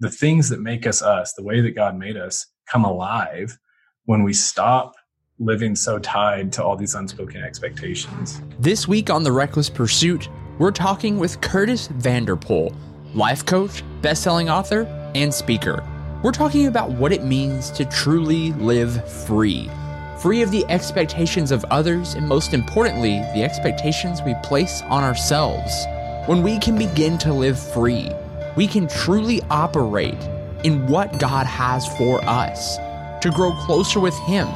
the things that make us us, the way that God made us, come alive when we stop living so tied to all these unspoken expectations. This week on The Reckless Pursuit, we're talking with Kurtis Vanderpool, life coach, best-selling author, and speaker. We're talking about what it means to truly live free. Free of the expectations of others, and most importantly, the expectations we place on ourselves. When we can begin to live free, we can truly operate in what God has for us to grow closer with Him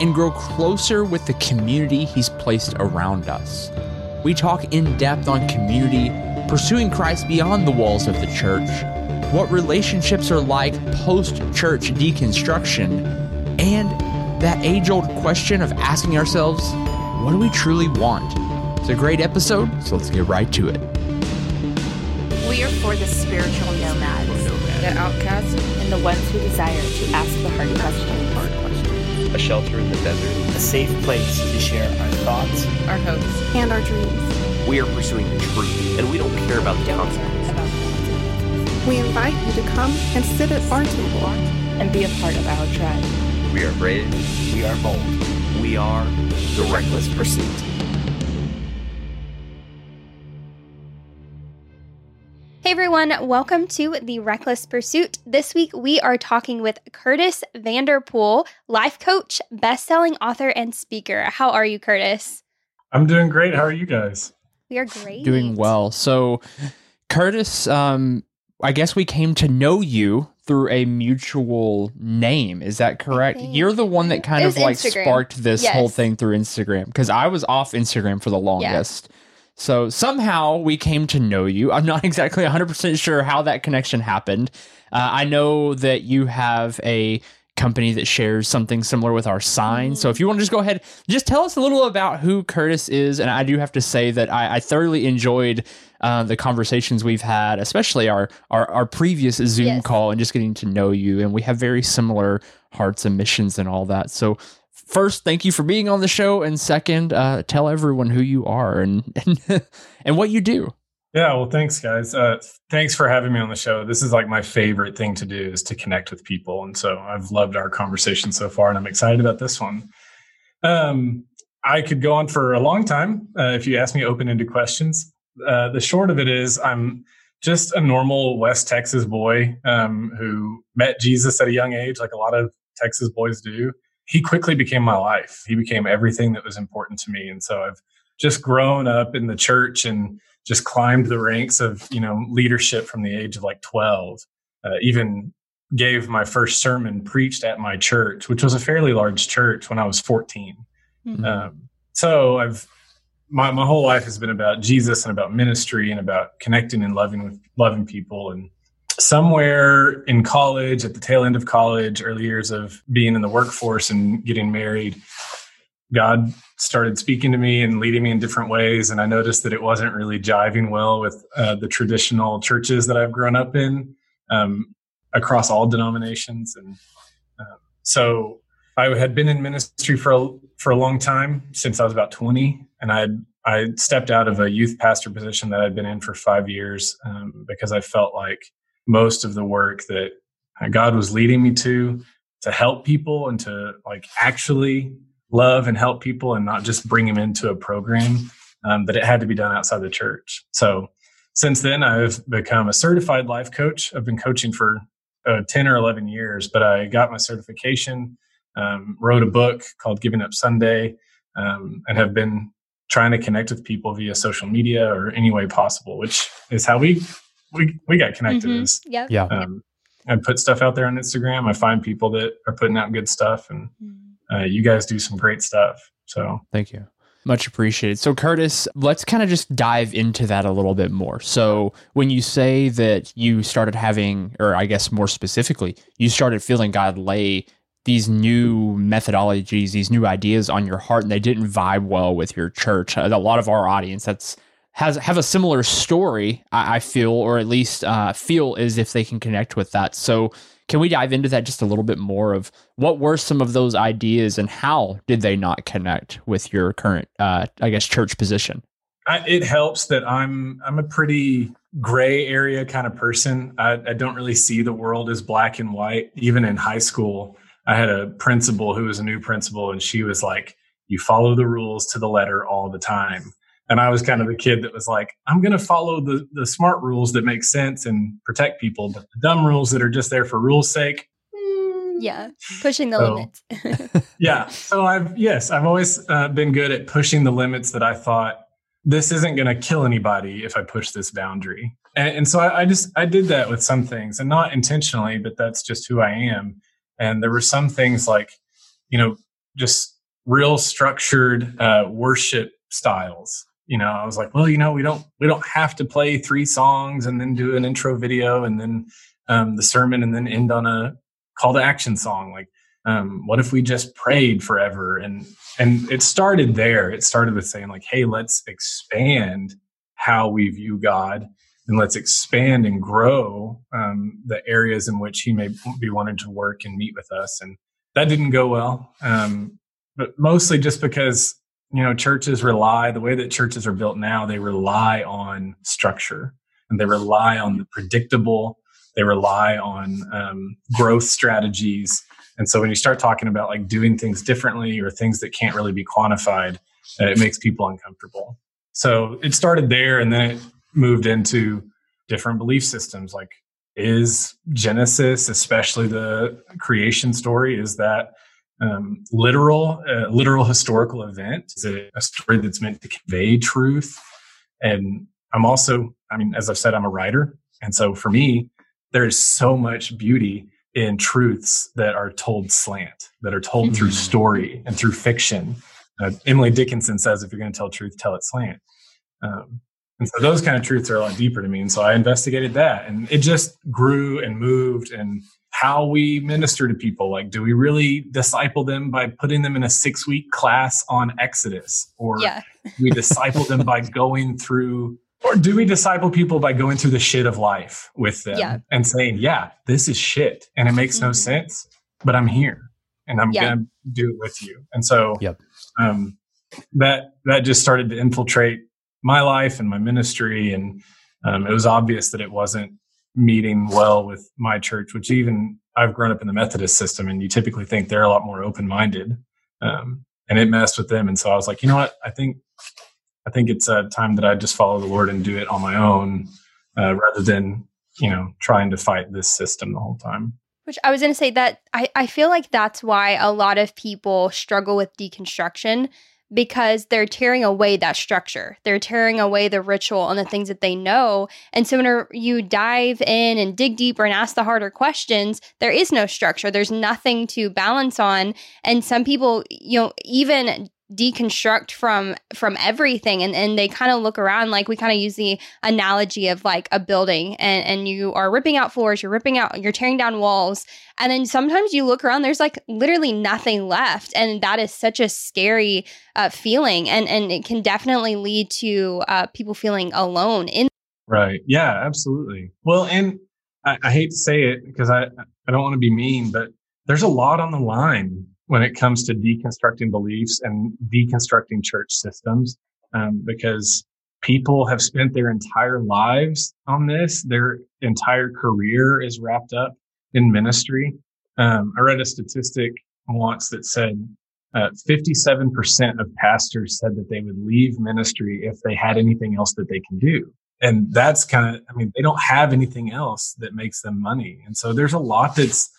and grow closer with the community He's placed around us. We talk in depth on community, pursuing Christ beyond the walls of the church, what relationships are like post church deconstruction, and that age old question of asking ourselves, what do we truly want? It's a great episode, so let's get right to it. We are for the spiritual nomads, the outcasts, and the ones who desire to ask the hard questions. Hard questions. A shelter in the desert. A safe place to share our thoughts, our hopes, and our dreams. We are pursuing the truth, and we don't care about the consequences. We invite you to come and sit at our table and be a part of our tribe. We are brave. We are bold. We are the Reckless Pursuit. Hey everyone, welcome to the Reckless Pursuit. This week we are talking with Kurtis Vanderpool, life coach, best-selling author, and speaker. How are you, Kurtis? I'm doing great. How are you guys? We are great. Doing well. So, Kurtis, um, I guess we came to know you through a mutual name. Is that correct? You're the one that kind of like Instagram. sparked this yes. whole thing through Instagram because I was off Instagram for the longest. Yeah. So somehow we came to know you. I'm not exactly 100% sure how that connection happened. Uh, I know that you have a company that shares something similar with our sign. So if you want to just go ahead, just tell us a little about who Kurtis is. And I do have to say that I, I thoroughly enjoyed uh, the conversations we've had, especially our our, our previous Zoom yes. call and just getting to know you. And we have very similar hearts and missions and all that. So first, thank you for being on the show, and second, uh, tell everyone who you are and and, and what you do. Yeah, well, thanks, guys. Uh, thanks for having me on the show. This is like my favorite thing to do is to connect with people, and so I've loved our conversation so far, and I'm excited about this one. Um, I could go on for a long time uh, if you ask me open-ended questions. Uh, the short of it is, I'm just a normal West Texas boy um, who met Jesus at a young age, like a lot of Texas boys do, he quickly became my life. He became everything that was important to me. And so I've just grown up in the church and just climbed the ranks of, you know, leadership from the age of like 12. Uh, even gave my first sermon preached at my church, which was a fairly large church when I was 14. Mm-hmm. Um, so I've my my whole life has been about Jesus and about ministry and about connecting and loving with loving people and somewhere in college, at the tail end of college, early years of being in the workforce and getting married, God started speaking to me and leading me in different ways. And I noticed that it wasn't really jiving well with uh, the traditional churches that I've grown up in um, across all denominations. And uh, so I had been in ministry for a, for a long time since I was about 20. And I I stepped out of a youth pastor position that I'd been in for five years um, because I felt like most of the work that God was leading me to to help people and to like actually love and help people and not just bring them into a program um, that it had to be done outside the church. So since then i've become a certified life coach. I've been coaching for uh, 10 or 11 years but i got my certification um, wrote a book called giving up sunday um, and have been trying to connect with people via social media or any way possible which is how we we we got connected mm-hmm. as yep. yeah. Um, I put stuff out there on Instagram. I find people that are putting out good stuff, and mm-hmm. uh, you guys do some great stuff. So thank you. Much appreciated. So, Kurtis, let's kind of just dive into that a little bit more. So, when you say that you started having, or I guess more specifically, you started feeling God lay these new methodologies, these new ideas on your heart, and they didn't vibe well with your church. A lot of our audience, that's has have a similar story. I, I feel, or at least uh, feel as if they can connect with that. So, can we dive into that just a little bit more? Of what were some of those ideas, and how did they not connect with your current, uh, I guess, church position? I, it helps that I'm I'm a pretty gray area kind of person. I, I don't really see the world as black and white. Even in high school, I had a principal who was a new principal, and she was like, "You follow the rules to the letter all the time." And I was kind of the kid that was like, "I'm going to follow the the smart rules that make sense and protect people, but the dumb rules that are just there for rules' sake." Mm, yeah, pushing the So- limits. yeah. So I've yes, I've always uh, been good at pushing the limits that I thought this isn't going to kill anybody if I push this boundary. And, and so I, I just I did that with some things, and not intentionally, but that's just who I am. And there were some things like, you know, just real structured uh, worship styles. You know, I was like, well, you know, we don't we don't have to play three songs and then do an intro video and then um, the sermon and then end on a call to action song. Like um, what if we just prayed forever? And and it started there. It started with saying like hey let's expand how we view god and let's expand and grow um, the areas in which he may be wanting to work and meet with us. And that didn't go well um, but mostly just because you know churches rely the way that churches are built now they rely on structure and they rely on the predictable they rely on um, growth strategies and so when you start talking about like doing things differently or things that can't really be quantified, uh, it makes people uncomfortable. So it started there and then it moved into different belief systems like is Genesis, especially the creation story, is that um, literal, uh, literal historical event? Is it a story that's meant to convey truth? And I'm also, I mean, as I've said, I'm a writer. And so for me, there's so much beauty in truths that are told slant, that are told through story and through fiction. Uh, Emily Dickinson says, if you're going to tell truth, tell it slant. Um, and so those kind of truths are a lot deeper to me. And so I investigated that and it just grew and moved and how we minister to people. Like, do we really disciple them by putting them in a six week class on Exodus? Or yeah. we disciple them by going through or do we disciple people by going through the shit of life with them Yeah. and saying, yeah, this is shit and it makes no Mhm. sense, but I'm here and I'm Yeah. going to do it with you. And so Yep. um, that, that just started to infiltrate my life and my ministry. And um, it was obvious that it wasn't meeting well with my church, which even I've grown up in the Methodist system and you typically think they're a lot more open minded. Um, and it messed with them. And so I was like, you know what? I think I think it's a time that I just follow the Lord and do it on my own, uh, rather than you know trying to fight this system the whole time. Which I was going to say that I, I feel like that's why a lot of people struggle with deconstruction because they're tearing away that structure. They're tearing away the ritual and the things that they know. And so when you dive in and dig deeper and ask the harder questions, there is no structure. There's nothing to balance on. And some people, you know, even deconstruct from from everything and, and they kind of look around like we kind of use the analogy of like a building and and you are ripping out floors you're ripping out you're tearing down walls and then sometimes you look around there's like literally nothing left and that is such a scary uh, feeling and and it can definitely lead to uh, people feeling alone in Right. Yeah. Absolutely. Well, and I, I hate to say it because I I don't want to be mean, but there's a lot on the line when it comes to deconstructing beliefs and deconstructing church systems, um, because people have spent their entire lives on this. Their entire career is wrapped up in ministry. Um, I read a statistic once that said uh, 57% of pastors said that they would leave ministry if they had anything else that they can do. And that's kind of, I mean, they don't have anything else that makes them money. And so there's a lot that's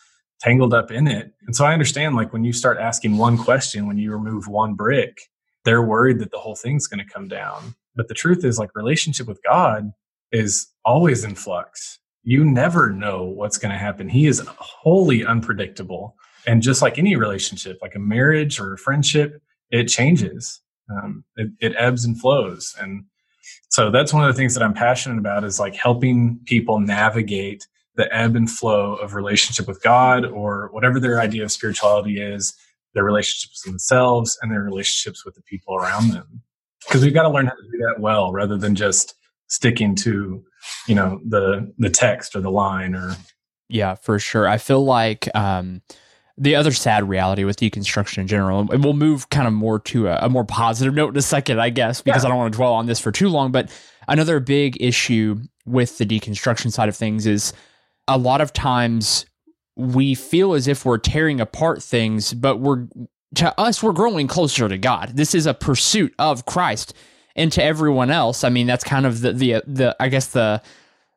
tangled up in it. And so I understand, like, when you start asking one question, when you remove one brick, they're worried that the whole thing's going to come down. But the truth is, like, relationship with God is always in flux. You never know what's going to happen. He is wholly unpredictable. And just like any relationship, like a marriage or a friendship, it changes. Um, it, it ebbs and flows. And so that's one of the things that I'm passionate about is like helping people navigate the ebb and flow of relationship with God or whatever their idea of spirituality is, their relationships with themselves and their relationships with the people around them. Because we've got to learn how to do that well rather than just sticking to, you know, the the text or the line or Yeah, for sure. I feel like um the other sad reality with deconstruction in general, and we'll move kind of more to a, a more positive note in a second, I guess, because Yeah. I don't want to dwell on this for too long. But another big issue with the deconstruction side of things is a lot of times we feel as if we're tearing apart things, but we're to us we're growing closer to God. This is a pursuit of Christ, and to everyone else, I mean that's kind of the the the I guess the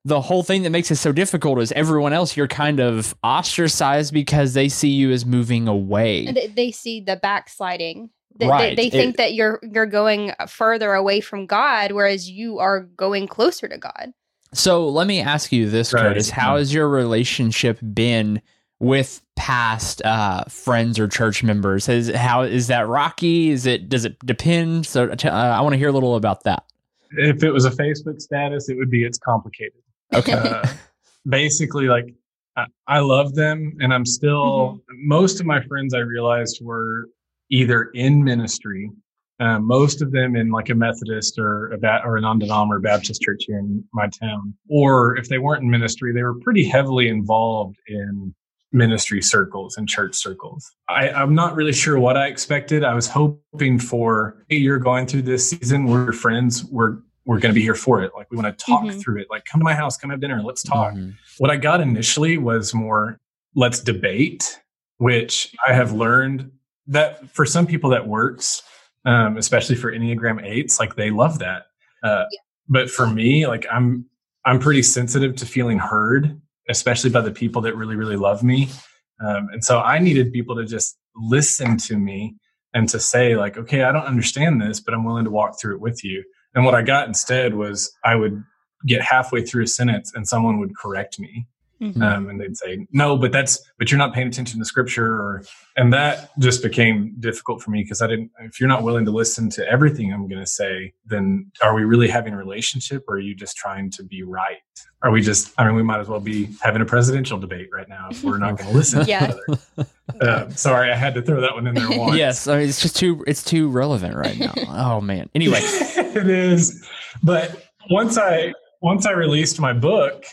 the whole thing that makes it so difficult is everyone else you're kind of ostracized because they see you as moving away. They, they see the backsliding. They, Right. they, they think It- that you're you're going further away from God, whereas you are going closer to God. So let me ask you this, Right. Kurtis: How has your relationship been with past uh, friends or church members? Is how is that rocky? Is it does it depend? So uh, I want to hear a little about that. If it was a Facebook status, it would be it's complicated. Okay. Uh, basically, like I, I love them, and I'm still most of my friends I realized were either in ministry, uh, most of them in like a Methodist or a ba- or a non-denom or Baptist church here in my town, or if they weren't in ministry, they were pretty heavily involved in ministry circles and church circles. I, I'm not really sure what I expected. I was hoping for, hey, you're going through this season. We're friends. We're we're going to be here for it. Like we want to talk Mhm. through it. Like come to my house, come have dinner, let's talk. Mhm. What I got initially was more let's debate, which I have learned that for some people that works, um, especially for Enneagram eights, like they love that. Uh, But for me, like I'm I'm pretty sensitive to feeling heard, especially by the people that really really love me, um, and so I needed people to just listen to me and to say like, okay, I don't understand this, but I'm willing to walk through it with you. And what I got instead was I would get halfway through a sentence and someone would correct me. Mhm. Um, and they'd say, no, but that's, but you're not paying attention to scripture. Or, and that just became difficult for me because I didn't, if you're not willing to listen to everything I'm going to say, then are we really having a relationship or are you just trying to be right? Are we just, I mean, we might as well be having a presidential debate right now if we're not going to listen Yeah. to each other. Uh, sorry, I had to throw that one in there once. Yes, I mean, it's just too it's too relevant right now. oh man. Anyway, it is. But once I once I released my book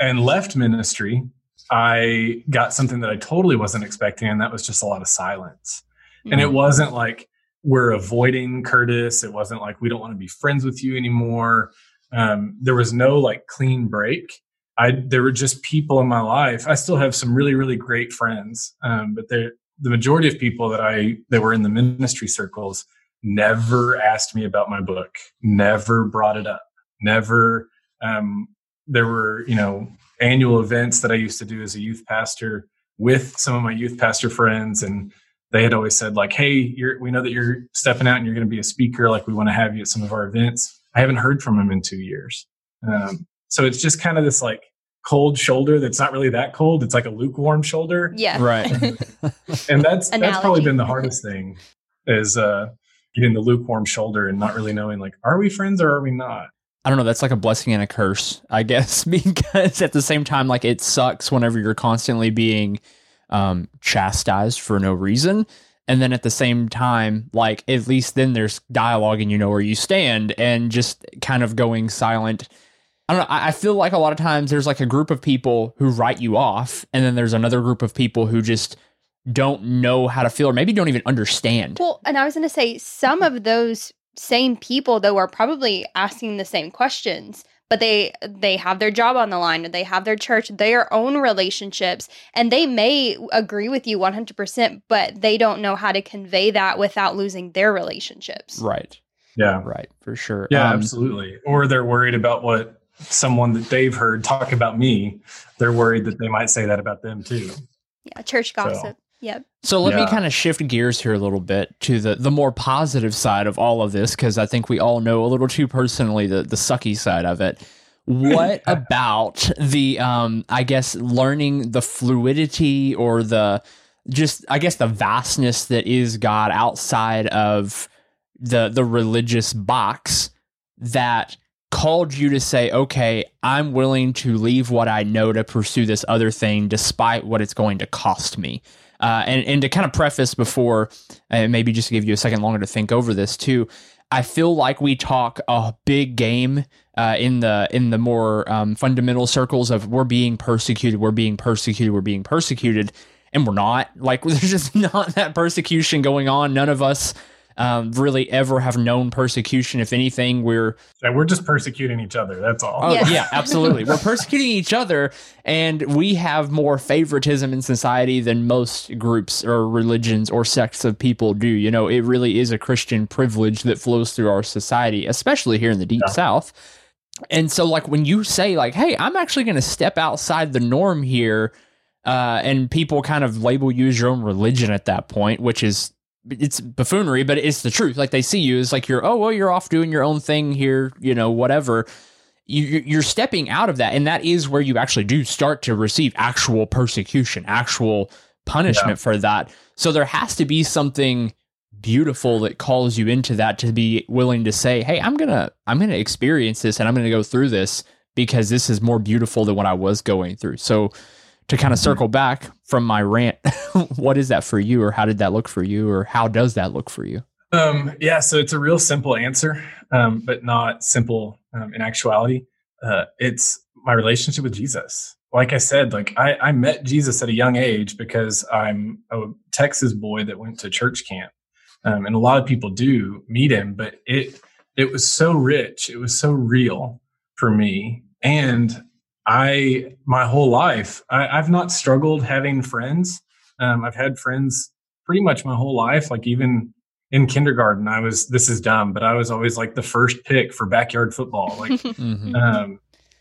and left ministry, I got something that I totally wasn't expecting, and that was just a lot of silence. And it wasn't like we're avoiding Kurtis. It wasn't like we don't want to be friends with you anymore. Um, there was no like clean break. I there were just people in my life. I still have some really really great friends, um, but the majority of people that I that were in the ministry circles never asked me about my book, never brought it up, never. Um, there were you know annual events that I used to do as a youth pastor with some of my youth pastor friends, and they had always said like, "Hey, you're, we know that you're stepping out and you're going to be a speaker. Like, we want to have you at some of our events." I haven't heard from them in two years, um, so it's just kind of this like cold shoulder that's not really that cold. It's like a lukewarm shoulder, Yeah. right. and that's that's probably been the hardest thing is uh, getting the lukewarm shoulder and not really knowing like, are we friends or are we not? I don't know. That's like a blessing and a curse, I guess, because at the same time, like it sucks whenever you're constantly being um, chastised for no reason. And then at the same time, like at least then there's dialogue and you know where you stand and just kind of going silent. I don't know. I feel like a lot of times there's like a group of people who write you off, and then there's another group of people who just don't know how to feel or maybe don't even understand. Well, and I was going to say some of those same people though are probably asking the same questions, but they they have their job on the line, or they have their church, their own relationships, and they may agree with you 100%, but they don't know how to convey that without losing their relationships. Right. Yeah, Right. For sure. yeah, Um, absolutely. Or they're worried about what someone that they've heard talk about me. They're worried that they might say that about them too. Yeah, church So- gossip. Yep. So let me kind of shift gears here a little bit to the the more positive side of all of this because I think we all know a little too personally the the sucky side of it. What about the um I guess learning the fluidity or the just I guess the vastness that is God outside of the the religious box that called you to say, okay, I'm willing to leave what I know to pursue this other thing despite what it's going to cost me. Uh, and, and to kind of preface before, and maybe just to give you a second longer to think over this too, I feel like we talk a big game uh, in the in the more um, fundamental circles of we're being persecuted, we're being persecuted, we're being persecuted, and we're not. Like there's just not that persecution going on. None of us um, really ever have known persecution. If anything, we're Yeah, we're just persecuting each other. That's all. Oh, Yes. yeah, absolutely. We're persecuting each other, and we have more favoritism in society than most groups or religions or sects of people do. You know, it really is a Christian privilege that flows through our society, especially here in the Deep Yeah. South. And so, like, when you say, like, hey, I'm actually going to step outside the norm here, uh, and people kind of label you as your own religion at that point, which is it's buffoonery, but it's the truth. Like they see you as like you're, oh well, you're off doing your own thing here, you know, whatever. You, you- you're stepping out of that, and that is where you actually do start to receive actual persecution, actual punishment for that. So there has to be something beautiful that calls you into that to be willing to say, "Hey, I'm gonna, I'm gonna experience this, and I'm gonna go through this because this is more beautiful than what I was going through." So to kind of circle back from my rant, what is that for you, or how did that look for you, or how does that look for you? Um, yeah, so it's a real simple answer, um, but not simple um, in actuality. Uh, it's my relationship with Jesus. Like I said, like I, I met Jesus at a young age because I'm a Texas boy that went to church camp, um, and a lot of people do meet him. But it it was so rich, it was so real for me, and I my whole life I, I've not struggled having friends. Um, I've had friends pretty much my whole life, like even in kindergarten, I was this is dumb, but I was always like the first pick for backyard football. Like Mm-hmm. um,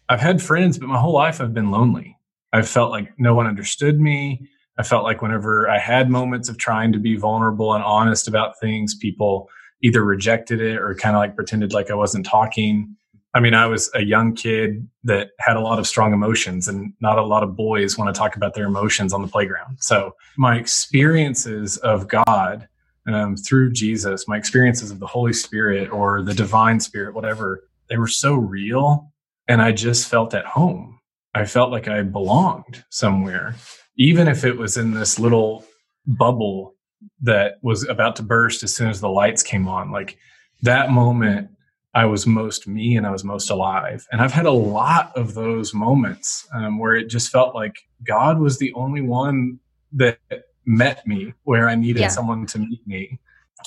I've had friends, but my whole life I've been lonely. I've felt like no one understood me. I felt like whenever I had moments of trying to be vulnerable and honest about things, people either rejected it or kind of like pretended like I wasn't talking. I mean, I was a young kid that had a lot of strong emotions, and not a lot of boys want to talk about their emotions on the playground. So, my experiences of God um, through Jesus, my experiences of the Holy Spirit or the divine spirit, whatever, they were so real. And I just felt at home. I felt like I belonged somewhere, even if it was in this little bubble that was about to burst as soon as the lights came on. Like that moment, I was most me and I was most alive. And I've had a lot of those moments um, where it just felt like God was the only one that met me where I needed Yeah. someone to meet me.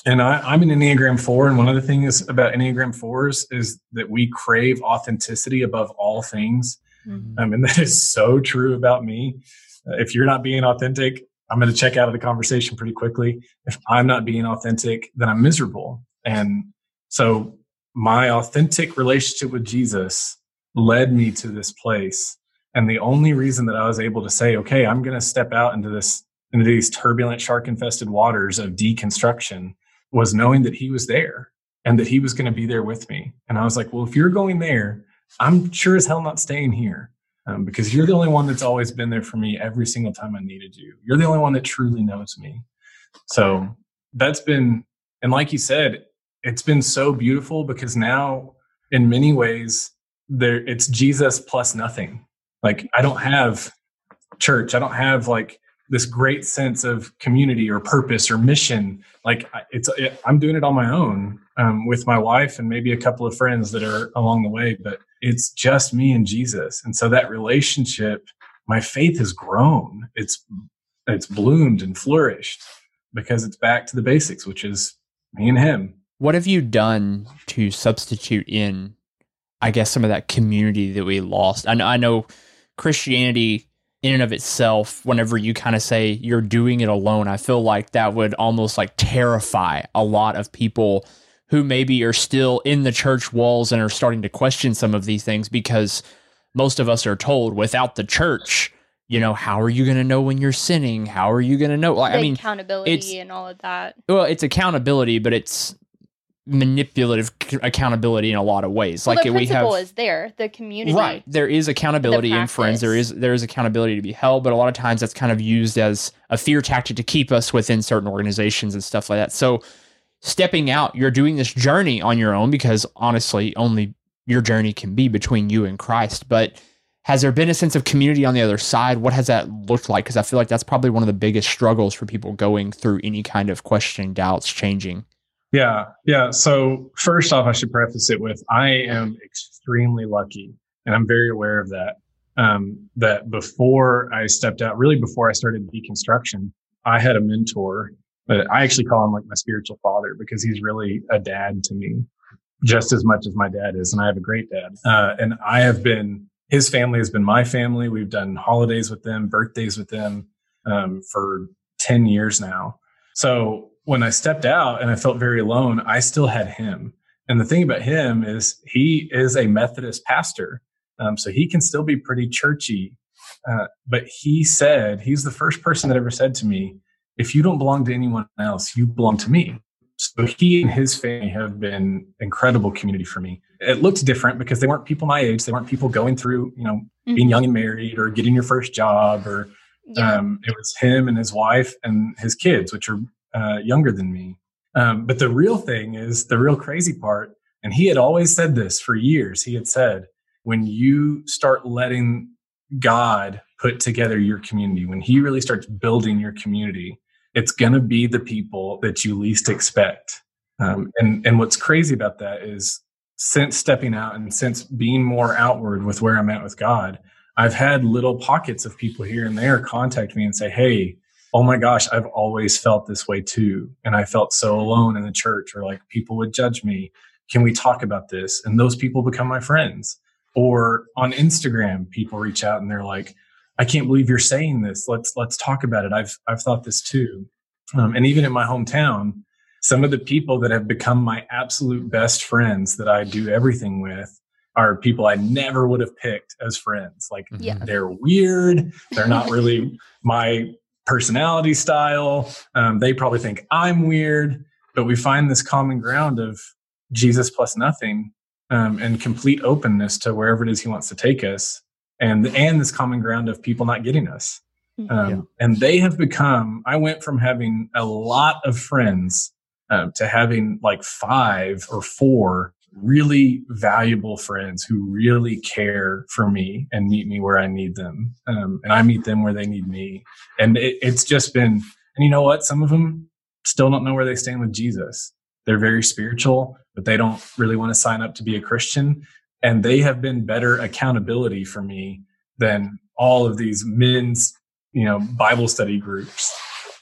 And I, I'm an Enneagram 4. And one of the things about Enneagram 4s is that we crave authenticity above all things. Mhm. Um, and that is so true about me. Uh, if you're not being authentic, I'm going to check out of the conversation pretty quickly. If I'm not being authentic, then I'm miserable. And so my authentic relationship with Jesus led me to this place. And the only reason that I was able to say, okay, I'm going to step out into this, into these turbulent shark infested waters of deconstruction was knowing that he was there and that he was going to be there with me. And I was like, well, if you're going there, I'm sure as hell not staying here um, because you're the only one that's always been there for me every single time I needed you. You're the only one that truly knows me. So that's been, and like you said, it's been so beautiful because now, in many ways, there it's Jesus plus nothing. Like I don't have church. I don't have like this great sense of community or purpose or mission. Like it's, it, I'm doing it on my own um, with my wife and maybe a couple of friends that are along the way, but it's just me and Jesus. And so that relationship, my faith has grown. It's, it's bloomed and flourished because it's back to the basics, which is me and him. What have you done to substitute in, I guess, some of that community that we lost? I know, I know Christianity in and of itself, whenever you kind of say you're doing it alone, I feel like that would almost like terrify a lot of people who maybe are still in the church walls and are starting to question some of these things because most of us are told without the church, you know, how are you going to know when you're sinning? How are you going to know? Like, the I mean, accountability and all of that. well, it's accountability, but it's manipulative c- accountability in a lot of ways. Well, like the we have is there. The community. right, there is accountability in friends. There is there is accountability to be held, but a lot of times that's kind of used as a fear tactic to keep us within certain organizations and stuff like that. So stepping out, you're doing this journey on your own because honestly, only your journey can be between you and Christ. But has there been a sense of community on the other side? What has that looked like? Because I feel like that's probably one of the biggest struggles for people going through any kind of questioning, doubts, changing. Yeah. Yeah. So, first off, I should preface it with I am extremely lucky and I'm very aware of that. um, that before I stepped out, really before I started deconstruction, I had a mentor but I actually call him like my spiritual father because he's really a dad to me just as much as my dad is. And I have a great dad. Uh, and I have been, his family has been my family. We've done holidays with them, birthdays with them um, for 10 years now. So when I stepped out and I felt very alone, I still had him. And the thing about him is he is a Methodist pastor. Um, so he can still be pretty churchy. Uh, but he said, he's the first person that ever said to me, if you don't belong to anyone else, you belong to me. So he and his family have been incredible community for me. It looked different because they weren't people my age. They weren't people going through, you know, mm-hmm. being young and married or getting your first job or yeah. um, it was him and his wife and his kids, which are uh, younger than me. Um, but the real thing is the real crazy part. And he had always said this for years. He had said, when you start letting God put together your community, when he really starts building your community, it's going to be the people that you least expect. Um, and and what's crazy about that is since stepping out and since being more outward with where I'm at with God, I've had little pockets of people here and there contact me and say, "Hey, oh my gosh, I've always felt this way too, and I felt so alone in the church, or like people would judge me. Can we talk about this?" And those people become my friends. Or on Instagram, people reach out and they're like, I can't believe you're saying this. Let's let's talk about it. I've I've thought this too. Um, and even in my hometown, some of the people that have become my absolute best friends that I do everything with are people I never would have picked as friends. Like yeah. they're weird. They're not really my personality style. Um, they probably think I'm weird, but we find this common ground of Jesus plus nothing um, and complete openness to wherever it is He wants to take us and and this common ground of people not getting us. Mm-hmm. Um, yeah. And they have become. I went from having a lot of friends um, to having like five or four really valuable friends who really care for me and meet me where I need them, um, and I meet them where they need me. And it, it's just been. And you know what? Some of them still don't know where they stand with Jesus. They're very spiritual, but they don't really want to sign up to be a Christian and they have been better accountability for me than all of these men's you know bible study groups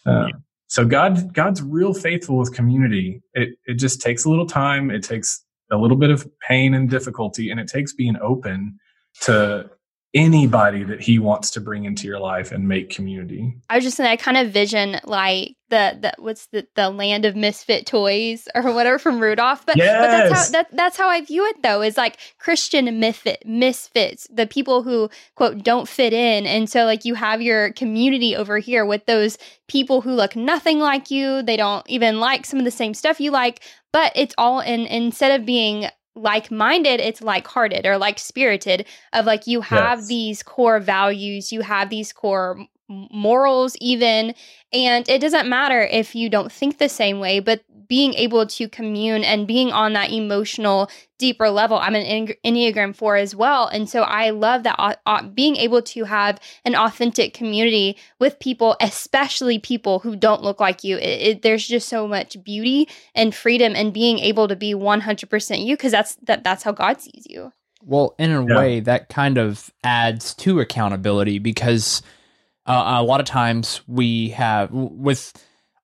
uh, so god god's real faithful with community it it just takes a little time it takes a little bit of pain and difficulty and it takes being open to anybody that he wants to bring into your life and make community. I was just saying I kind of vision like the, the what's the the land of misfit toys or whatever from Rudolph. But, yes. but that's how that, that's how I view it though, is like Christian misfit misfits, the people who quote don't fit in. And so like you have your community over here with those people who look nothing like you. They don't even like some of the same stuff you like, but it's all in instead of being like minded, it's like hearted or like spirited of like you have yes. these core values, you have these core morals, even. And it doesn't matter if you don't think the same way, but being able to commune and being on that emotional, deeper level. I'm an Enneagram 4 as well. And so I love that uh, being able to have an authentic community with people, especially people who don't look like you. It, it, there's just so much beauty and freedom and being able to be 100% you because that's that, that's how God sees you. Well, in a yeah. way, that kind of adds to accountability because uh, a lot of times we have with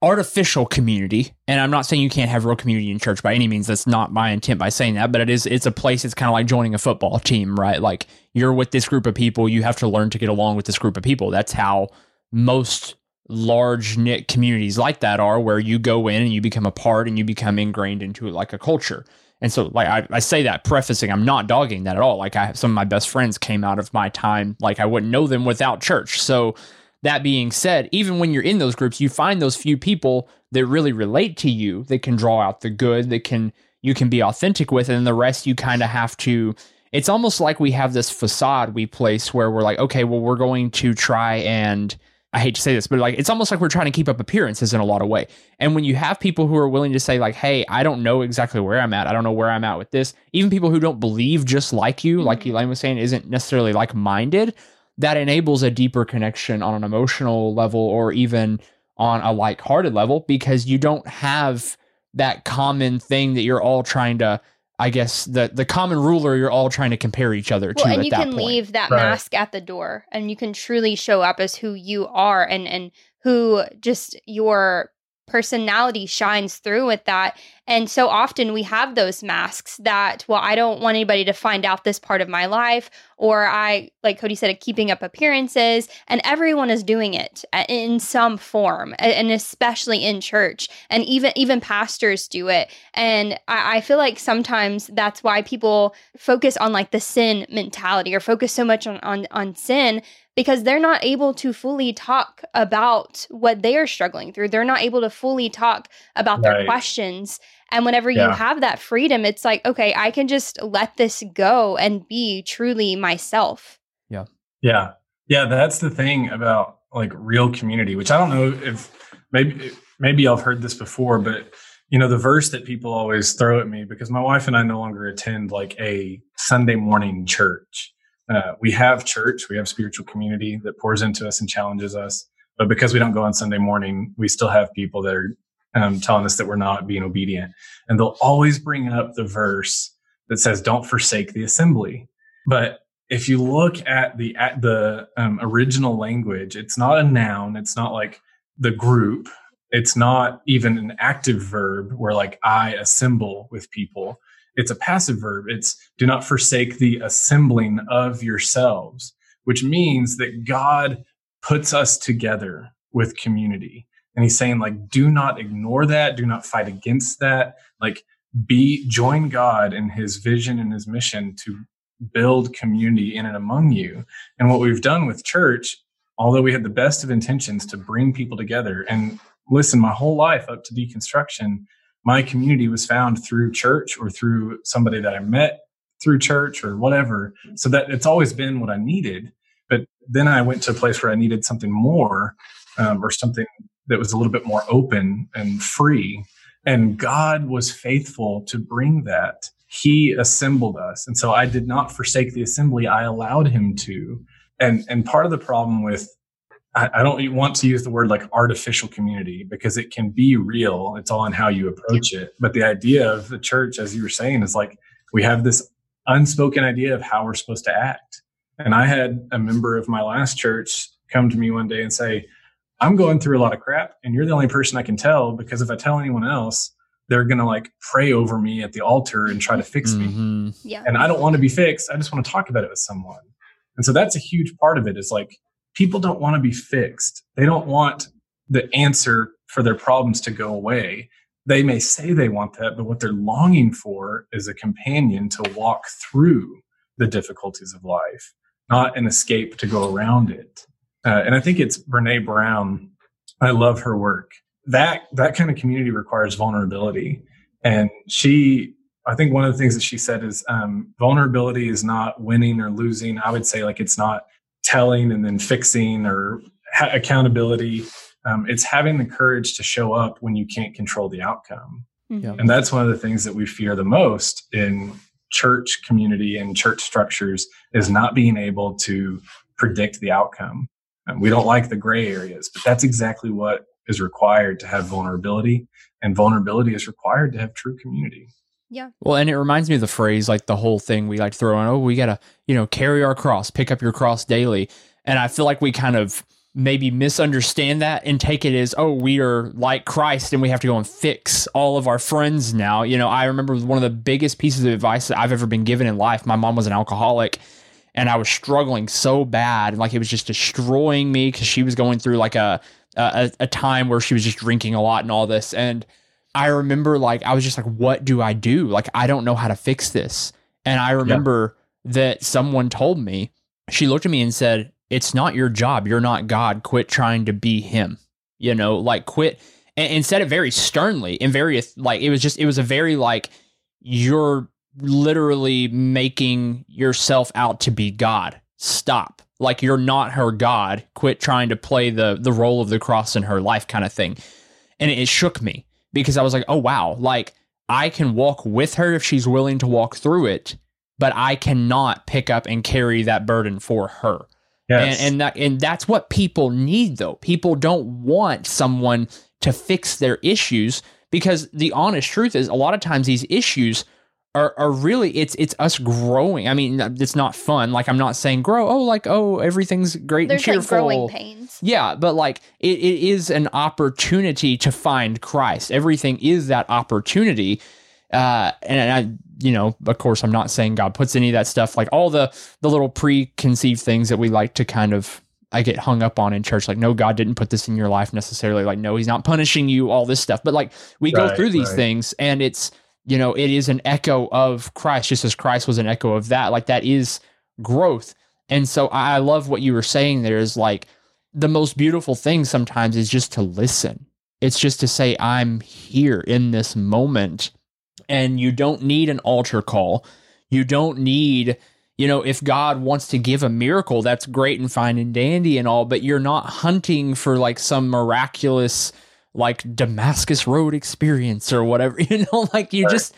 artificial community and i'm not saying you can't have real community in church by any means that's not my intent by saying that but it is it's a place it's kind of like joining a football team right? Like you're with this group of people you have to learn to get along with this group of people. That's how most large knit communities like that are where you go in and you become a part and you become ingrained into like a culture and so like I, I say that prefacing i'm not dogging that at all like i have some of my best friends came out of my time like i wouldn't know them without church so that being said, even when you're in those groups, you find those few people that really relate to you, that can draw out the good, that can you can be authentic with, and the rest you kind of have to. It's almost like we have this facade we place where we're like, okay, well, we're going to try and I hate to say this, but like it's almost like we're trying to keep up appearances in a lot of way. And when you have people who are willing to say like, "Hey, I don't know exactly where I'm at. I don't know where I'm at with this." Even people who don't believe just like you, like mm-hmm. Elaine was saying, isn't necessarily like-minded that enables a deeper connection on an emotional level or even on a like-hearted level because you don't have that common thing that you're all trying to I guess the the common ruler you're all trying to compare each other well, to and at you that can point. leave that Right. mask at the door and you can truly show up as who you are and and who just your personality shines through with that. And so often we have those masks that well i don't want anybody to find out this part of my life or i like cody said keeping up appearances and everyone is doing it uh, in some form and especially in church and even even pastors do it. And I, I feel like sometimes that's why people focus on like the sin mentality or focus so much on on, on sin because they're not able to fully talk about what they are struggling through they're not able to fully talk about their questions and whenever you have that freedom it's like okay i can just let this go and be truly myself Yeah. Yeah. Yeah, that's the thing about like real community, which I don't know if maybe maybe I've heard this before, but you know, the verse that people always throw at me because my wife and I no longer attend like a Sunday morning church. Uh, we have church, we have spiritual community that pours into us and challenges us, but because we don't go on Sunday morning, we still have people that are um, telling us that we're not being obedient, and they'll always bring up the verse that says, "Don't forsake the assembly." But if you look at the at the um, original language, it's not a noun. It's not like the group. It's not even an active verb where like I assemble with people. It's a passive verb. It's do not forsake the assembling of yourselves, which means that God puts us together with community. And he's saying like, do not ignore that. Do not fight against that. Like be join God in his vision and his mission to build community in and among you. And what we've done with church, although we had the best of intentions to bring people together and listen, my whole life up to deconstruction, my community was found through church or through somebody that I met through church or whatever. So that it's always been what I needed. But then I went to a place where I needed something more um, or something that was a little bit more open and free. And God was faithful to bring that he assembled us and so i did not forsake the assembly i allowed him to and and part of the problem with I, I don't want to use the word like artificial community because it can be real it's all in how you approach it but the idea of the church as you were saying is like we have this unspoken idea of how we're supposed to act and i had a member of my last church come to me one day and say i'm going through a lot of crap and you're the only person i can tell because if i tell anyone else they're going to like pray over me at the altar and try to fix me. Mhm. yeah And I don't want to be fixed. I just want to talk about it with someone. And so that's a huge part of it is like people don't want to be fixed. They don't want the answer for their problems to go away. They may say they want that, but what they're longing for is a companion to walk through the difficulties of life, not an escape to go around it. Uh, and I think it's Brene Brown. I love her work that that kind of community requires vulnerability and she i think one of the things that she said is um, vulnerability is not winning or losing i would say like it's not telling and then fixing or ha- accountability um, it's having the courage to show up when you can't control the outcome Mhm. Yeah. and that's one of the things that we fear the most in church community and church structures is not being able to predict the outcome and we don't like the gray areas but that's exactly what is required to have vulnerability and vulnerability is required to have true community Well, and it reminds me of the phrase, like the whole thing we like throw on, oh, we got to, you know, carry our cross, pick up your cross daily. And I feel like we kind of maybe misunderstand that and take it as, oh, we are like Christ and we have to go and fix all of our friends now. You know, I remember one of the biggest pieces of advice that I've ever been given in life. My mom was an alcoholic and I was struggling so bad. Like it was just destroying me because she was going through like a, a, a time where she was just drinking a lot and all this. And, I remember like I was just like, what do I do? Like I don't know how to fix this. And I remember that someone told me, she looked at me and said, It's not your job. You're not God. Quit trying to be him. You know, like quit and, and said it very sternly and very like it was just it was a very like you're literally making yourself out to be God. Stop. Like you're not her God. Quit trying to play the the role of the cross in her life kind of thing. And it, it shook me because I was like, oh wow, like I can walk with her if she's willing to walk through it, but I cannot pick up and carry that burden for her. yes And and that and that's what people need though. People don't want someone to fix their issues because the honest truth is a lot of times these issues are, are really it's it's us growing. I mean, it's not fun. Like I'm not saying grow. Oh, like oh everything's great There's and like cheerful. growing pains. Yeah, but like it, it is an opportunity to find Christ. Everything is that opportunity. Uh, and I, you know, of course, I'm not saying God puts any of that stuff, like all the the little preconceived things that we like to kind of I get hung up on in church. Like, no, God didn't put this in your life necessarily. Like, no, He's not punishing you. All this stuff, but like we go through these right. things, and it's you know, it is an echo of Christ, just as Christ was an echo of that. Like that is growth. And so I love what you were saying there is like the most beautiful thing sometimes is just to listen. It's just to say, I'm here in this moment. And you don't need an altar call. You don't need, you know, if God wants to give a miracle, that's great and fine and dandy and all, but you're not hunting for like some miraculous, like Damascus Road experience or whatever, you know, like you Right. just,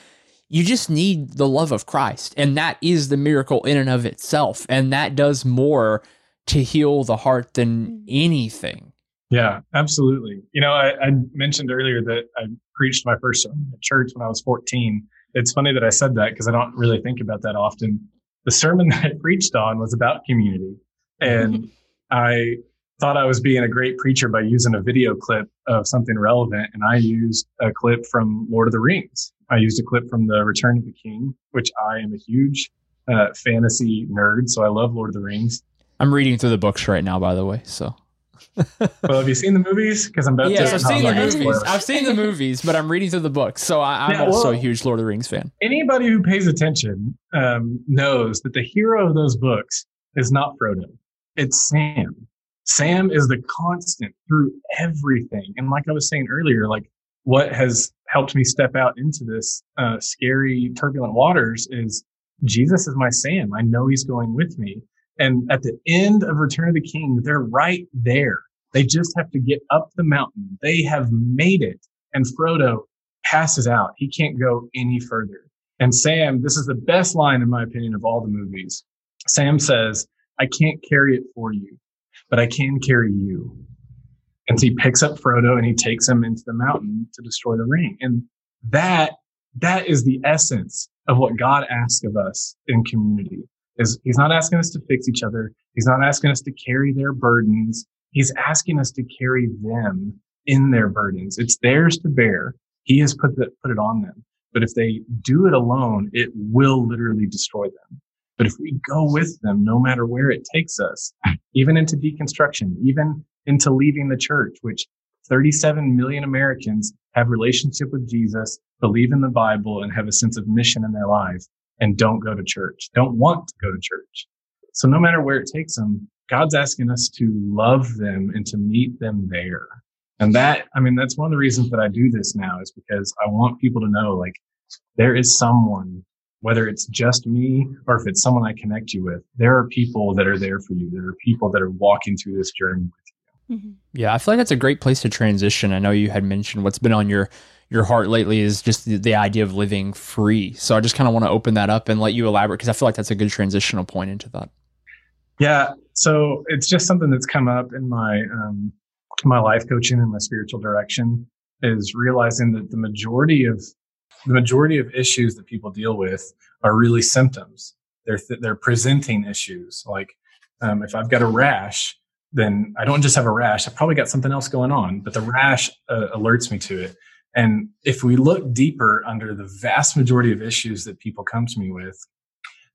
you just need the love of Christ. And that is the miracle in and of itself. And that does more to heal the heart than mm-hmm. anything. Yeah, absolutely. You know, I, I mentioned earlier that I preached my first sermon at church when I was 14. It's funny that I said that because I don't really think about that often. The sermon that I preached on was about community. And I thought I was being a great preacher by using a video clip of something relevant. And I used a clip from Lord of the Rings. I used a clip from The Return of the King, which I am a huge uh, fantasy nerd. So I love Lord of the Rings. I'm reading through the books right now, by the way. So Well, have you seen the movies? Because I'm about yes, to. I've seen the I'm not gonna movies. I've seen the movies, but I'm reading through the books. So I, I'm Yeah, also a huge Lord of the Rings fan. anybody who pays attention um, knows that the hero of those books is not Frodo. It's Sam. Sam is the constant through everything. And like I was saying earlier, like what has helped me step out into this uh, scary, turbulent waters is Jesus is my Sam. I know he's going with me. And at the end of Return of the King, they're right there. They just have to get up the mountain. They have made it. And Frodo passes out. He can't go any further. And Sam, this is the best line, in my opinion, of all the movies. Sam says, I can't carry it for you, but I can carry you. And so he picks up Frodo and he takes him into the mountain to destroy the ring. And that, that is the essence of what God asks of us in community is he's not asking us to fix each other. He's not asking us to carry their burdens. He's asking us to carry them in their burdens. It's theirs to bear. He has put the, put it on them. But if they do it alone, it will literally destroy them. But if we go with them, no matter where it takes us, even into deconstruction, even into leaving the church, which 37 million Americans have relationship with Jesus, believe in the Bible, and have a sense of mission in their life and don't go to church, don't want to go to church. So no matter where it takes them, God's asking us to love them and to meet them there. And that, I mean, that's one of the reasons that I do this now is because I want people to know like there is someone, whether it's just me or if it's someone I connect you with, there are people that are there for you. There are people that are walking through this journey with you. Yeah, I feel like that's a great place to transition. I know you had mentioned what's been on your your heart lately is just the, the idea of living free. So I just kind of want to open that up and let you elaborate because I feel like that's a good transitional point into that. Yeah. So it's just something that's come up in my, um, my life coaching and my spiritual direction is realizing that the majority of the majority of issues that people deal with are really symptoms. They're, th- they're presenting issues. Like, um, if I've got a rash, then I don't just have a rash. I've probably got something else going on, but the rash uh, alerts me to it. And if we look deeper under the vast majority of issues that people come to me with,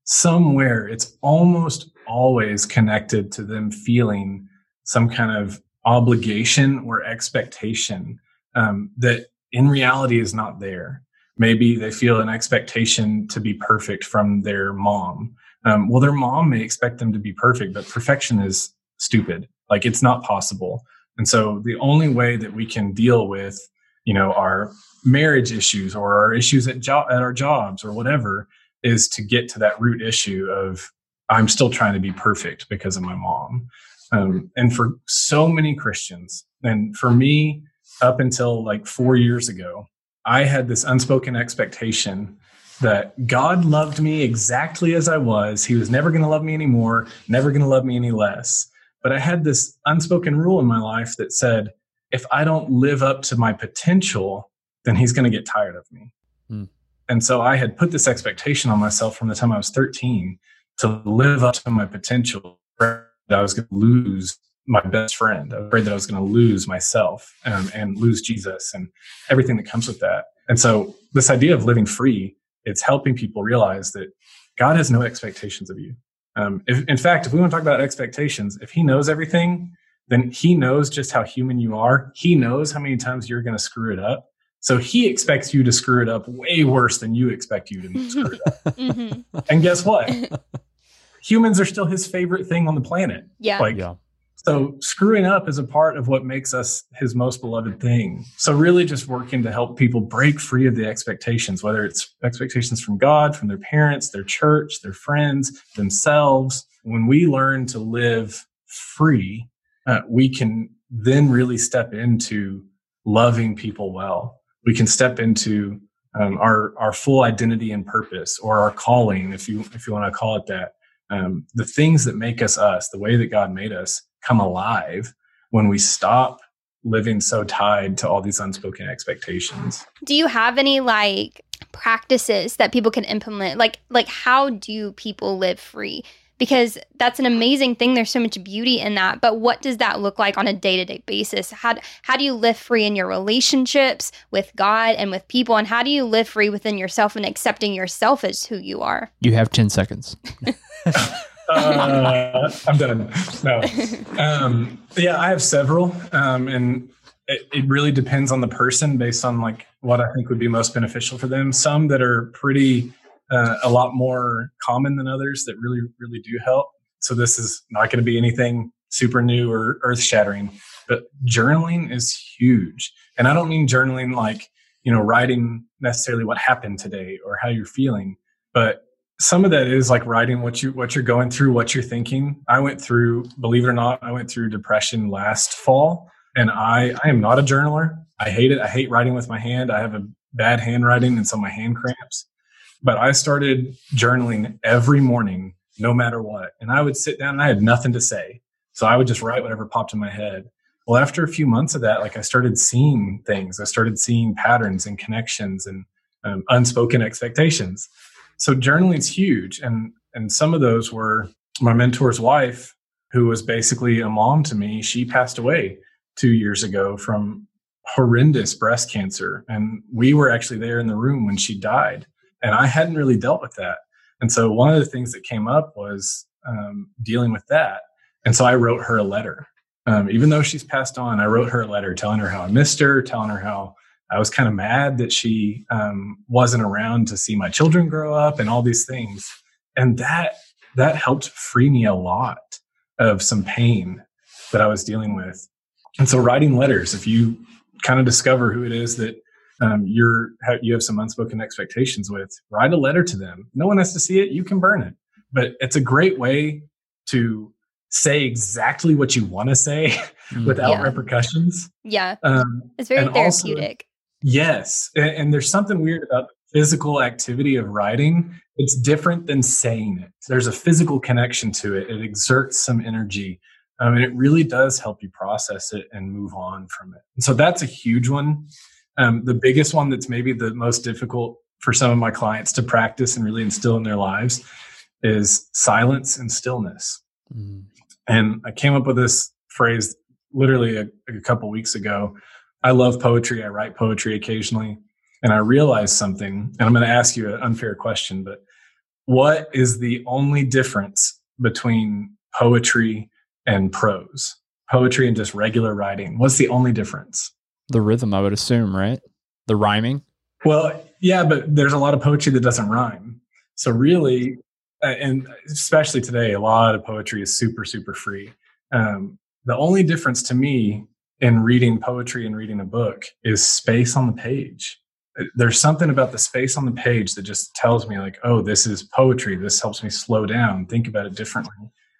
somewhere it's almost always connected to them feeling some kind of obligation or expectation um, that in reality is not there. Maybe they feel an expectation to be perfect from their mom. Um, well, their mom may expect them to be perfect, but perfection is stupid. Like it's not possible. And so the only way that we can deal with, you know, our marriage issues or our issues at job at our jobs or whatever is to get to that root issue of I'm still trying to be perfect because of my mom. Um, and for so many Christians, and for me, up until like four years ago, I had this unspoken expectation that God loved me exactly as I was. He was never going to love me anymore, never going to love me any less. But I had this unspoken rule in my life that said, if I don't live up to my potential, then he's going to get tired of me. Hmm. And so I had put this expectation on myself from the time I was 13 to live up to my potential. That I was going to lose my best friend. I was afraid that I was going to lose myself um, and lose Jesus and everything that comes with that. And so this idea of living free, it's helping people realize that God has no expectations of you. Um, if, in fact, if we want to talk about expectations, if He knows everything, then He knows just how human you are. He knows how many times you're going to screw it up. So He expects you to screw it up way worse than you expect you to screw it up. Mm-hmm. And guess what? Humans are still His favorite thing on the planet. Yeah. Like, Yeah. So screwing up is a part of what makes us his most beloved thing. So really just working to help people break free of the expectations, whether it's expectations from God, from their parents, their church, their friends, themselves. When we learn to live free, uh, we can then really step into loving people well. We can step into um, our our full identity and purpose, or our calling, if you if you want to call it that. Um, the things that make us us, the way that God made us, come alive when we stop living so tied to all these unspoken expectations. do you have any like practices that people can implement? Like like how do people live free? Because that's an amazing thing. There's so much beauty in that. But what does that look like on a day-to-day basis? How how do you live free in your relationships with God and with people? And how do you live free within yourself and accepting yourself as who you are? You have 10 seconds. Uh, I'm done. No. Um, yeah, I have several. Um, and it, it really depends on the person based on like what I think would be most beneficial for them. Some that are pretty, uh, a lot more common than others that really, really do help. So this is not going to be anything super new or earth shattering, but journaling is huge. And I don't mean journaling like, you know, writing necessarily what happened today or how you're feeling, but some of that is like writing what you what you're going through what you're thinking. I went through believe it or not i went through depression last fall and i i am not a journaler. I hate it. I hate writing with my hand. I have a bad handwriting and so my hand cramps. But i started journaling every morning no matter what. And i would sit down and i had nothing to say. So i would just write whatever popped in my head. Well after a few months of that like i started seeing things. I started seeing patterns and connections and um, unspoken expectations so journaling's huge. And and some of those were my mentor's wife who was basically a mom to me. She passed away two years ago from horrendous breast cancer. And we were actually there in the room when she died. And i hadn't really dealt with that. And so one of the things that came up was um, dealing with that. And so i wrote her a letter. Um, even though she's passed on i wrote her a letter telling her how i missed her telling her how I was kind of mad that she um, wasn't around to see my children grow up and all these things. And that that helped free me a lot of some pain that I was dealing with. And so writing letters, if you kind of discover who it is that um, you're you have some unspoken expectations with, write a letter to them. No one has to see it. You can burn it, but it's a great way to say exactly what you want to say without Yeah. repercussions. yeah Um, it's very and also- therapeutic Yes. And, there's something weird about the physical activity of writing. It's different than saying it. There's a physical connection to it. It exerts some energy. Um, and it really does help you process it and move on from it. And so that's a huge one. Um, the biggest one that's maybe the most difficult for some of my clients to practice and really instill in their lives is silence and stillness. Mm. And I came up with this phrase literally a, a couple weeks ago. I love poetry. I write poetry occasionally. And I realized something, and I'm going to ask you an unfair question, but what is the only difference between poetry and prose? Poetry and just regular writing. What's the only difference? The rhythm, I would assume, right? The rhyming. Well, yeah, but there's a lot of poetry that doesn't rhyme. So really, and especially today, a lot of poetry is super, super free. Um, the only difference to me in reading poetry and reading a book is space on the page. There's something about the space on the page that just tells me, like, oh, this is poetry. This helps me slow down, think about it differently.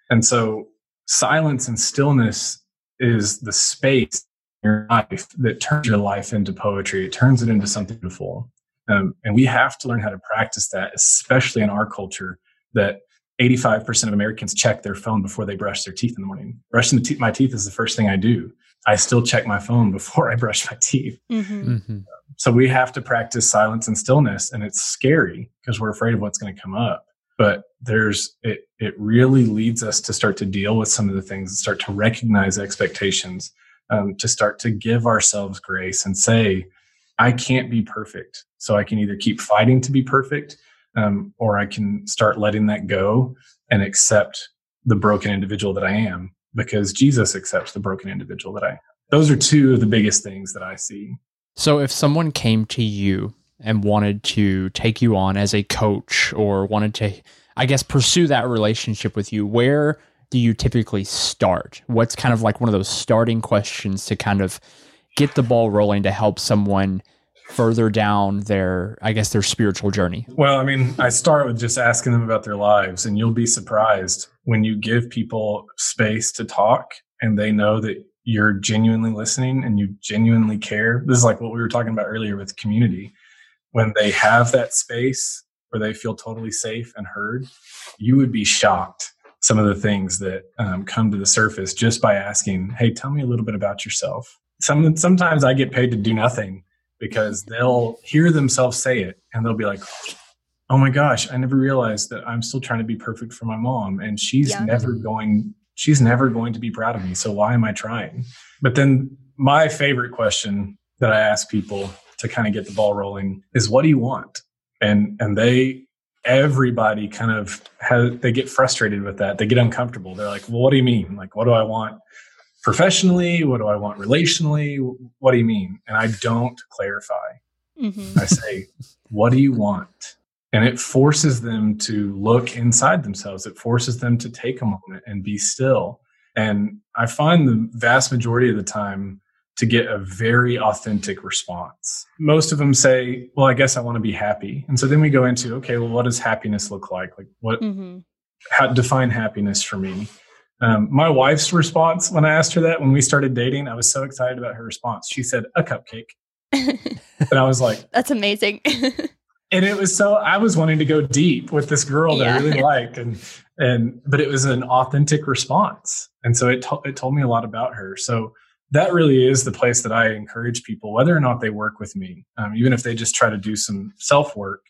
And so, silence and stillness is the space in your life that turns your life into poetry. It turns it into something beautiful. Um, and we have to learn how to practice that, especially in our culture that 85% of Americans check their phone before they brush their teeth in the morning. Brushing the te- my teeth is the first thing I do. I still check my phone before I brush my teeth. Mm-hmm. hmm So we have to practice silence and stillness, and it's scary because we're afraid of what's going to come up. But there's it. It really leads us to start to deal with some of the things and start to recognize expectations, um, to start to give ourselves grace and say, "I can't be perfect." So I can either keep fighting to be perfect, um, or I can start letting that go and accept the broken individual that I am, because Jesus accepts the broken individual that I am. Those are two of the biggest things that I see. So if someone came to you and wanted to take you on as a coach or wanted to, I guess, pursue that relationship with you, where do you typically start? What's kind of like one of those starting questions to kind of get the ball rolling to help someone further down their, I guess, their spiritual journey? Well, I mean, I start with just asking them about their lives, and you'll be surprised when you give people space to talk and they know that you're genuinely listening and you genuinely care. This is like what we were talking about earlier with community. When they have that space where they feel totally safe and heard, you would be shocked some of the things that um, come to the surface just by asking, "Hey, tell me a little bit about yourself." Some sometimes I get paid to do nothing because they'll hear themselves say it and they'll be like, "Oh my gosh, I never realized that I'm still trying to be perfect for my mom, and she's Yeah. never going." She's never going to be proud of me. So why am I trying? But then my favorite question that I ask people to kind of get the ball rolling is what do you want? And and they everybody kind of has they get frustrated with that. They get uncomfortable. They're like, "Well, what do you mean? Like what do I want professionally? What do I want relationally? What do you mean?" And I don't clarify. Mm-hmm. I say, "What do you want?" And it forces them to look inside themselves. It forces them to take a moment and be still. And I find the vast majority of the time to get a very authentic response. Most of them say, Well, I guess I want to be happy. And so then we go into, okay, well, what does happiness look like? Like, what, Mm-hmm. how define happiness for me? Um, my wife's response when I asked her that when we started dating, I was so excited about her response. She said, A cupcake. And I was like, That's amazing. and it was so I was wanting to go deep with this girl that I really liked, and and but it was an authentic response, and so it to, it told me a lot about her. So that really is the place that I encourage people, whether or not they work with me, um, even if they just try to do some self work.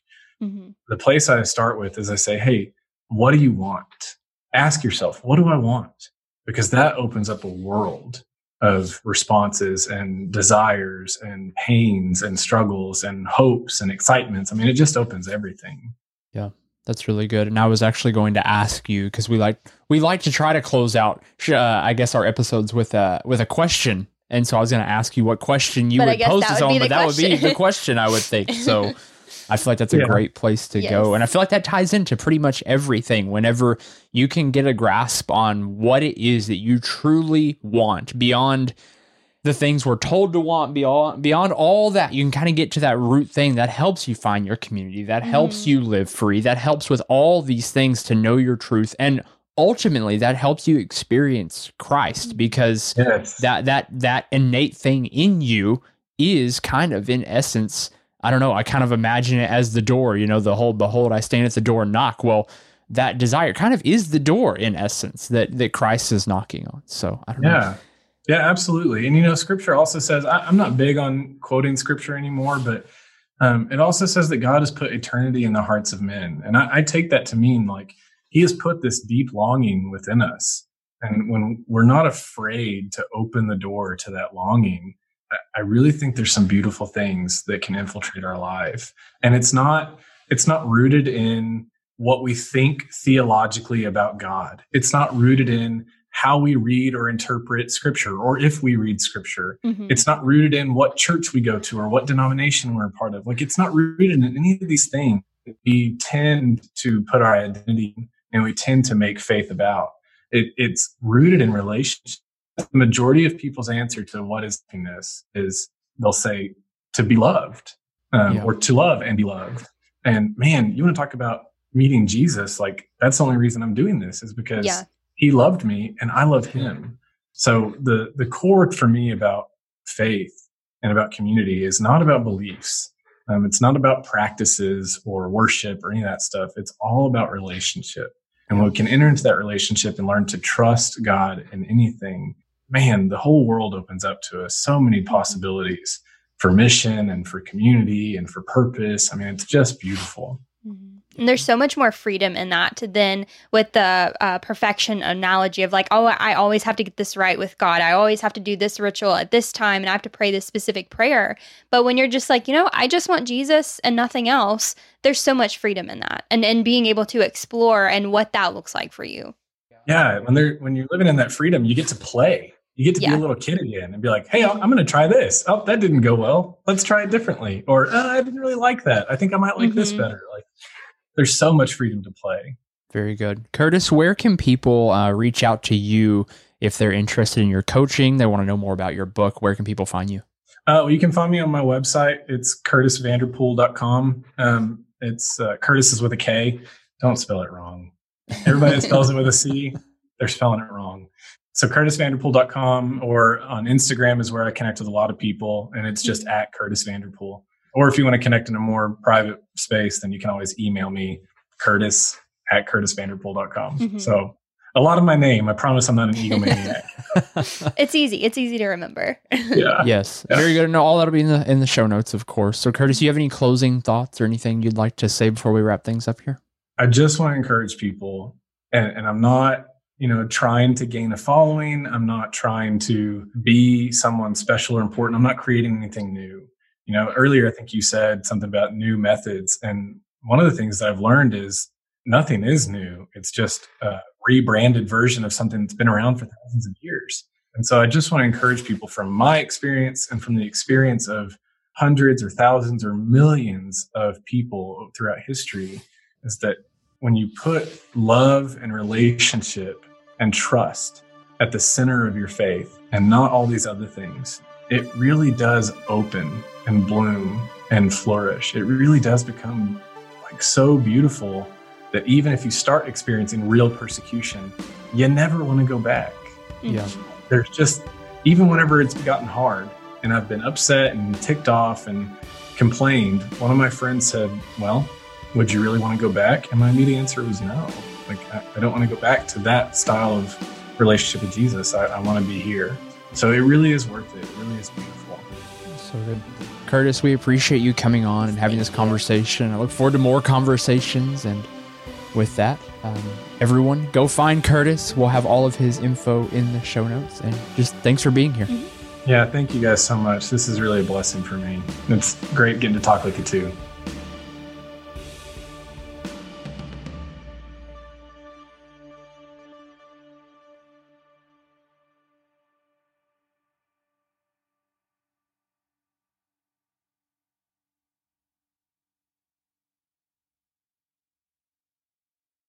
mm-hmm. The place I start with is I say, hey, what do you want? Ask yourself, what do I want? Because that opens up a world of responses and desires and pains and struggles and hopes and excitements. I mean, it just opens everything. Yeah. That's really good. And I was actually going to ask you because we like we like to try to close out, uh, I guess, our episodes with a with a question. And so I was going to ask you what question you But would pose that to someone, but the that would be the question I would think. So I feel like that's a Yeah. great place to go, and I feel like that ties into pretty much everything. Whenever you can get a grasp on what it is that you truly want beyond the things we're told to want beyond beyond all that you can kind of get to that root thing that helps you find your community that helps Mhm. you live free that helps with all these things to know your truth and ultimately that helps you experience Christ because Yes. that that that innate thing in you is kind of in essence I don't know I kind of imagine it as the door you know the whole behold I stand at the door and knock well that desire kind of is the door in essence that that Christ is knocking on so I don't know Yeah. Yeah, absolutely. And you know, scripture also says, I, I'm not big on quoting scripture anymore, but um, it also says that God has put eternity in the hearts of men. And I, I take that to mean like he has put this deep longing within us. And when we're not afraid to open the door to that longing, I, really think there's some beautiful things that can infiltrate our life. And it's not, it's not rooted in what we think theologically about God. It's not rooted in how we read or interpret scripture or if we read scripture. Mhm. It's not rooted in what church we go to or what denomination we're a part of. Like it's not rooted in any of these things. That we tend to put our identity and we tend to make faith about. It, it's rooted in relationship. The majority of people's answer to what is happiness is they'll say to be loved um, Yeah. or to love and be loved. And man, you want to talk about meeting Jesus? Like that's the only reason I'm doing this is because Yeah. he loved me and I love him. So the the core for me about faith and about community is not about beliefs. Um, it's not about practices or worship or any of that stuff. It's all about relationship. And when we can enter into that relationship and learn to trust God in anything, man, the whole world opens up to us. So many possibilities for mission and for community and for purpose. I mean, it's just beautiful. And there's so much more freedom in that than with the uh, perfection analogy of like, oh, I always have to get this right with God. I always have to do this ritual at this time and I have to pray this specific prayer. But when you're just like, you know, I just want Jesus and nothing else, there's so much freedom in that and, and being able to explore and what that looks like for you. Yeah. When they're, when you're living in that freedom, you get to play. You get to Yeah. be a little kid again and be like, hey, I'm going to try this. Oh, that didn't go well. Let's try it differently. Or uh, I didn't really like that. I think I might like this Mhm. better. Like, there's so much freedom to play. Very good. Kurtis, where can people uh, reach out to you if they're interested in your coaching? They want to know more about your book. Where can people find you? Uh, well, you can find me on my website. It's kurtisvanderpool.com. Um, it's uh, Kurtis is with a K. Don't spell it wrong. Everybody that spells it with a C, they're spelling it wrong. So kurtisvanderpool.com or on Instagram is where I connect with a lot of people, and it's just at Kurtis Vanderpool. Or if you want to connect in a more private space, then you can always email me, Kurtis at kurtisvanderpool.com. Mhm. So a lot of my name. I promise I'm not an egomaniac. It's easy. It's easy to remember. yeah. yes, Yeah. very good. No, all that'll be in the in the show notes, of course. So, Kurtis, do you have any closing thoughts or anything you'd like to say before we wrap things up here? I just want to encourage people, and, and I'm not, you know, trying to gain a following. I'm not trying to be someone special or important. I'm not creating anything new. You know, earlier I think you said something about new methods, and one of the things that I've learned is nothing is new. It's just a rebranded version of something that's been around for thousands of years. And so I just want to encourage people from my experience and from the experience of hundreds or thousands or millions of people throughout history is that when you put love and relationship and trust at the center of your faith and not all these other things, it really does open and bloom and flourish. It really does become like so beautiful that even if you start experiencing real persecution, you never want to go back. Yeah. There's just, even whenever it's gotten hard and I've been upset and ticked off and complained, one of my friends said, Well, would you really want to go back? And my immediate answer was no. Like, I, I don't want to go back to that style of relationship with Jesus. I, I want to be here. So it really is worth it. It really is beautiful. So good. Kurtis, we appreciate you coming on and having this conversation. I look forward to more conversations. And with that, um, everyone, go find Kurtis. We'll have all of his info in the show notes. And just thanks for being here. Yeah, thank you guys so much. This is really a blessing for me. It's great getting to talk with you too.